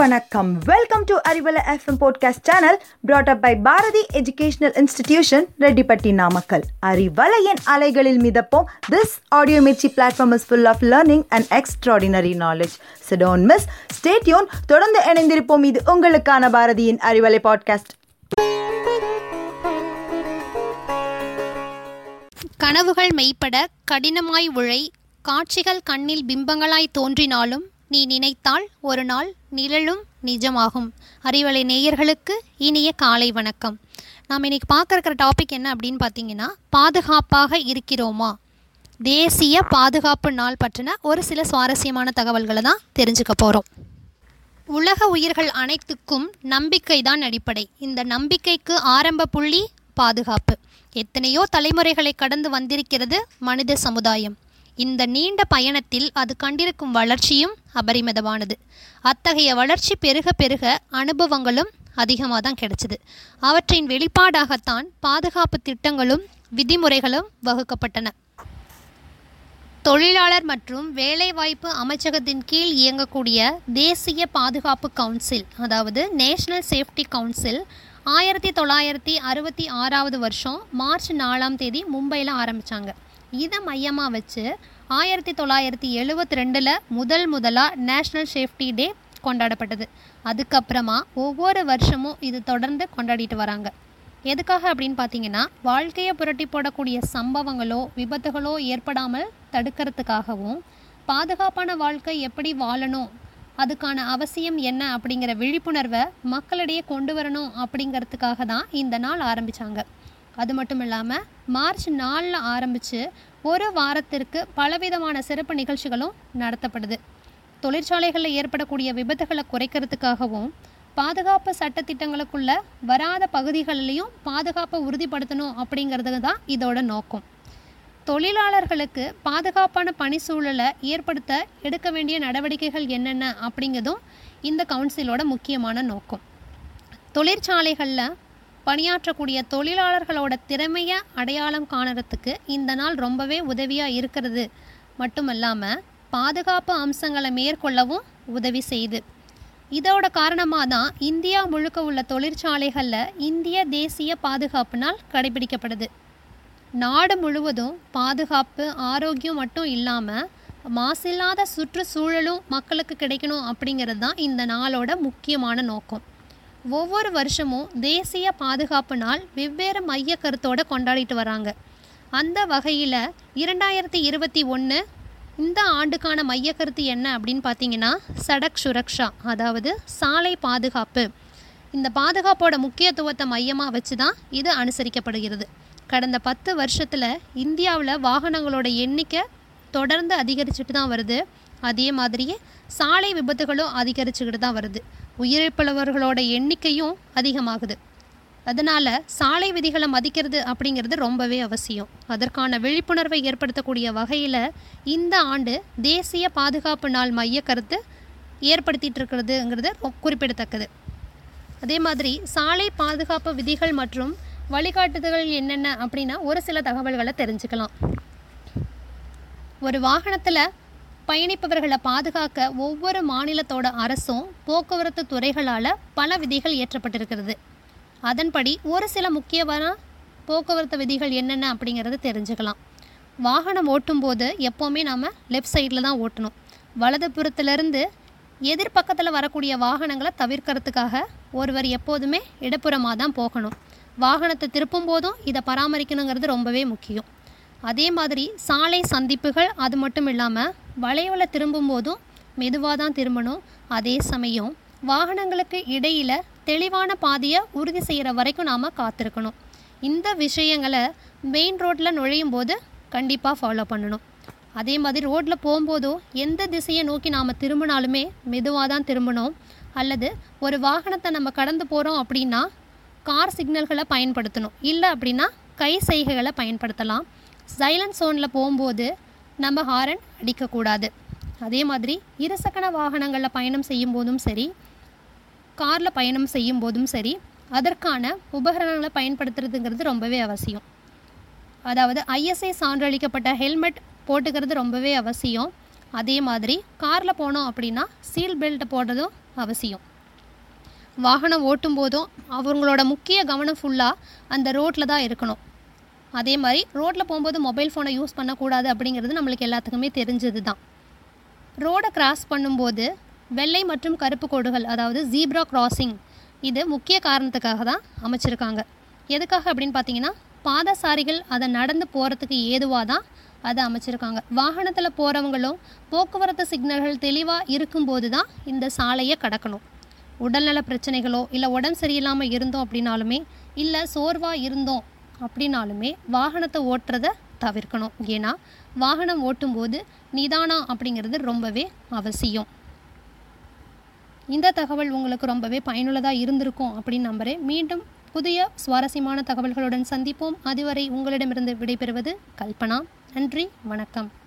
வணக்கம். Welcome to Arivalai FM podcast channel brought up by Bharathi educational institution Rettipatti Namakkal அறிவலையின் அலைகளில் மிதப்போம். This audio Mirchi platform is full of learning and extraordinary knowledge so don't miss stay tuned தொடர்ந்து இணைந்திருப்போம். இது உங்களுக்கான பாரதியின் Arivalai podcast கனவுகள் மெய்ப்பட கடினமாய் உழை காட்சிகள் கண்ணில் பிம்பங்களாய் தோன்றினாலும் நீ நினைத்தால் ஒரு நாள் நிழலும் நிஜமாகும். அறிவலை நேயர்களுக்கு இனிய காலை வணக்கம். நாம் இன்னைக்கு பார்க்குற டாபிக் என்ன அப்படின்னு பார்த்தீங்கன்னா பாதுகாப்பாக இருக்கிறோமா? தேசிய பாதுகாப்பு நாள் பற்றின ஒரு சில சுவாரஸ்யமான தகவல்களை தான் தெரிஞ்சுக்க போகிறோம் உலக உயிர்கள் அனைத்துக்கும் நம்பிக்கை தான் அடிப்படை. இந்த நம்பிக்கைக்கு ஆரம்ப புள்ளி பாதுகாப்பு. எத்தனையோ தலைமுறைகளை கடந்து வந்திருக்கிறது மனித சமுதாயம். இந்த நீண்ட பயணத்தில் அது கண்டிருக்கும் வளர்ச்சியும் அபரிமிதமானது. அத்தகைய வளர்ச்சி பெருக பெருக அனுபவங்களும் அதிகமாக தான் கிடைச்சிது. அவற்றின் வெளிப்பாடாகத்தான் பாதுகாப்பு திட்டங்களும் விதிமுறைகளும் வகுக்கப்பட்டன. தொழிலாளர் மற்றும் வேலைவாய்ப்பு அமைச்சகத்தின் கீழ் இயங்கக்கூடிய தேசிய பாதுகாப்பு கவுன்சில் அதாவது நேஷனல் சேஃப்டி கவுன்சில் ஆயிரத்தி தொள்ளாயிரத்தி அறுபத்தி ஆறாவது வருஷம் மார்ச் நாலாம் தேதி மும்பையில் ஆரம்பித்தாங்க இதை மையமாக வச்சு ஆயிரத்தி தொள்ளாயிரத்தி எழுபத்தி ரெண்டில் முதல் முதலாக நேஷ்னல் சேஃப்டி டே கொண்டாடப்பட்டது. அதுக்கப்புறமா ஒவ்வொரு வருஷமும் இது தொடர்ந்து கொண்டாடிட்டு வராங்க. எதுக்காக அப்படின்னு பார்த்தீங்கன்னா வாழ்க்கையை புரட்டி போடக்கூடிய சம்பவங்களோ விபத்துகளோ ஏற்படாமல் தடுக்கிறதுக்காகவும் பாதுகாப்பான வாழ்க்கை எப்படி வாழணும் அதுக்கான அவசியம் என்ன அப்படிங்கிற விழிப்புணர்வை மக்களிடையே கொண்டு வரணும் அப்படிங்கிறதுக்காக தான் இந்த நாள் ஆரம்பித்தாங்க அது மட்டும் இல்லாமல் மார்ச் நாலில் ஆரம்பித்து ஒரு வாரத்திற்கு பலவிதமான சிறப்பு நிகழ்ச்சிகளும் நடத்தப்படுது. தொழிற்சாலைகளில் ஏற்படக்கூடிய விபத்துகளை குறைக்கிறதுக்காகவும் பாதுகாப்பு சட்டத்திட்டங்களுக்குள்ள வராத பகுதிகளிலையும் பாதுகாப்பை உறுதிப்படுத்தணும் அப்படிங்கிறது தான் இதோட நோக்கம். தொழிலாளர்களுக்கு பாதுகாப்பான பணி சூழலை ஏற்படுத்த எடுக்க வேண்டிய நடவடிக்கைகள் என்னென்ன அப்படிங்கிறதும் இந்த கவுன்சிலோட முக்கியமான நோக்கம். தொழிற்சாலைகளில் பணியாற்றக்கூடிய தொழிலாளர்களோட திறமையை அடையாளம் காணறதுக்கு இந்த நாள் ரொம்பவே உதவியாக இருக்கிறது. மட்டுமல்லாமல் பாதுகாப்பு அம்சங்களை மேற்கொள்ளவும் உதவி செய்யுது இதோட காரணமாக தான் இந்தியா முழுக்க உள்ள தொழிற்சாலைகளில் இந்திய தேசிய பாதுகாப்பு நாள் கடைபிடிக்கப்படுது. நாடு முழுவதும் பாதுகாப்பு ஆரோக்கியம் மட்டும் இல்லாமல் மாசில்லாத சுற்றுச்சூழலும் மக்களுக்கு கிடைக்கணும் அப்படிங்கிறது தான் இந்த நாளோட முக்கியமான நோக்கம். ஒவ்வொரு வருஷமும் தேசிய பாதுகாப்பு நாள் வெவ்வேறு மைய கருத்தோடு கொண்டாடிட்டு வராங்க. அந்த வகையில் இரண்டாயிரத்தி இருபத்தி ஒன்று இந்த ஆண்டுக்கான மைய கருத்து என்ன அப்படின்னு பார்த்தீங்கன்னா சடக் சுரக்ஷா அதாவது சாலை பாதுகாப்பு. இந்த பாதுகாப்போட முக்கியத்துவத்தை மையமாக வச்சு தான் இது அனுசரிக்கப்படுகிறது. கடந்த பத்து வருஷத்தில் இந்தியாவில் வாகனங்களோட எண்ணிக்கை தொடர்ந்து அதிகரிச்சுட்டு தான் வருது. அதே மாதிரியே சாலை விபத்துகளும் அதிகரிச்சுக்கிட்டு தான் வருது. உயிரிழப்பவர்களோட எண்ணிக்கையும் அதிகமாகுது. அதனால் சாலை விதிகளை மதிக்கிறது அப்படிங்கிறது ரொம்பவே அவசியம். அதற்கான விழிப்புணர்வை ஏற்படுத்தக்கூடிய வகையில் இந்த ஆண்டு தேசிய பாதுகாப்பு நாள் மைய கருத்து ஏற்படுத்திட்டு இருக்கிறதுங்கிறது குறிப்பிடத்தக்கது. அதே மாதிரி சாலை பாதுகாப்பு விதிகள் மற்றும் வழிகாட்டுதல்கள் என்னென்ன அப்படின்னா ஒரு சில தகவல்களை தெரிஞ்சுக்கலாம். ஒரு வாகனத்தில் பயணிப்பவர்களை பாதுகாக்க ஒவ்வொரு மாநிலத்தோட அரசும் போக்குவரத்து துறைகளால் பல விதிகள் ஏற்றப்பட்டிருக்கிறது அதன்படி ஒரு சில முக்கியமான போக்குவரத்து விதிகள் என்னென்ன அப்படிங்கிறது தெரிஞ்சுக்கலாம். வாகனம் ஓட்டும்போது எப்போவுமே நாம் லெஃப்ட் சைடில் தான் ஓட்டணும். வலதுபுறத்திலிருந்து எதிர்பக்கத்தில் வரக்கூடிய வாகனங்களை தவிர்க்கிறதுக்காக ஒருவர் எப்போதுமே இடப்புறமாக தான் போகணும். வாகனத்தை திருப்பும் போதும் இதை பராமரிக்கணுங்கிறது ரொம்பவே முக்கியம். அதே மாதிரி சாலை சந்திப்புகள் அது மட்டும் இல்லாமல் வளைவில் திரும்பும் போதும் மெதுவாக தான் திரும்பணும். அதே சமயம் வாகனங்களுக்கு இடையில் தெளிவான பாதையை உறுதி செய்கிற வரைக்கும் நாம் காத்திருக்கணும். இந்த விஷயங்களை மெயின் ரோட்டில் நுழையும் போது கண்டிப்பாக ஃபாலோ பண்ணணும். அதே மாதிரி ரோட்டில் போகும்போதோ எந்த திசையை நோக்கி நாம் திரும்பினாலுமே மெதுவாக தான் திரும்பணும். அல்லது ஒரு வாகனத்தை நம்ம கடந்து போகிறோம் அப்படின்னா கார் சிக்னல்களை பயன்படுத்தணும். இல்லை அப்படின்னா கை செய்கைகளை பயன்படுத்தலாம். சைலண்ட் சோனில் போகும்போது நம்ம ஹாரன் அடிக்கக்கூடாது. அதே மாதிரி இருசக்கர வாகனங்களில் பயணம் செய்யும் போதும் சரி காரில் பயணம் செய்யும் போதும் சரி அதற்கான உபகரணங்களை பயன்படுத்துறதுங்கிறது ரொம்பவே அவசியம். அதாவது ஐஎஸ்ஐ சான்றளிக்கப்பட்ட ஹெல்மெட் போட்டுக்கிறது ரொம்பவே அவசியம். அதே மாதிரி காரில் போனோம் அப்படின்னா சீல் பெல்ட் போடுறதும் அவசியம். வாகனம் ஓட்டும் போதும் அவங்களோட முக்கிய கவனம் ஃபுல்லாக அந்த ரோட்டில் தான் இருக்கணும். அதே மாதிரி ரோட்டில் போகும்போது மொபைல் ஃபோனை யூஸ் பண்ணக்கூடாது அப்படிங்கிறது நம்மளுக்கு எல்லாத்துக்குமே தெரிஞ்சது தான் ரோடை கிராஸ் பண்ணும்போது வெள்ளை மற்றும் கருப்பு கோடுகள் அதாவது ஜீப்ரா கிராசிங் இது முக்கிய காரணத்துக்காக தான் அமைச்சிருக்காங்க. எதுக்காக அப்படின்னு பார்த்தீங்கன்னா பாதசாரிகள் அதை நடந்து போகிறதுக்கு ஏதுவாக தான் அதை அமைச்சிருக்காங்க. வாகனத்தில் போகிறவங்களும் போக்குவரத்து சிக்னல்கள் தெளிவாக இருக்கும்போது தான் இந்த சாலையை கடக்கணும். உடல்நல பிரச்சனைகளோ இல்லை உடம்பு சரியில்லாமல் இருந்தோம் அப்படின்னாலுமே இல்லை சோர்வாக இருந்தோம் அப்படின்னாலுமே வாகனத்தை ஓட்டுறதை தவிர்க்கணும். ஏன்னா வாகனம் ஓட்டும்போது நிதானம் அப்படிங்கிறது ரொம்பவே அவசியம். இந்த தகவல் உங்களுக்கு ரொம்பவே பயனுள்ளதாக இருந்திருக்கும் அப்படின்னு நம்புகிறேன் மீண்டும் புதிய சுவாரஸ்யமான தகவல்களுடன் சந்திப்போம். அதுவரை உங்களிடமிருந்து விடைபெறுவது கல்பனா. நன்றி வணக்கம்.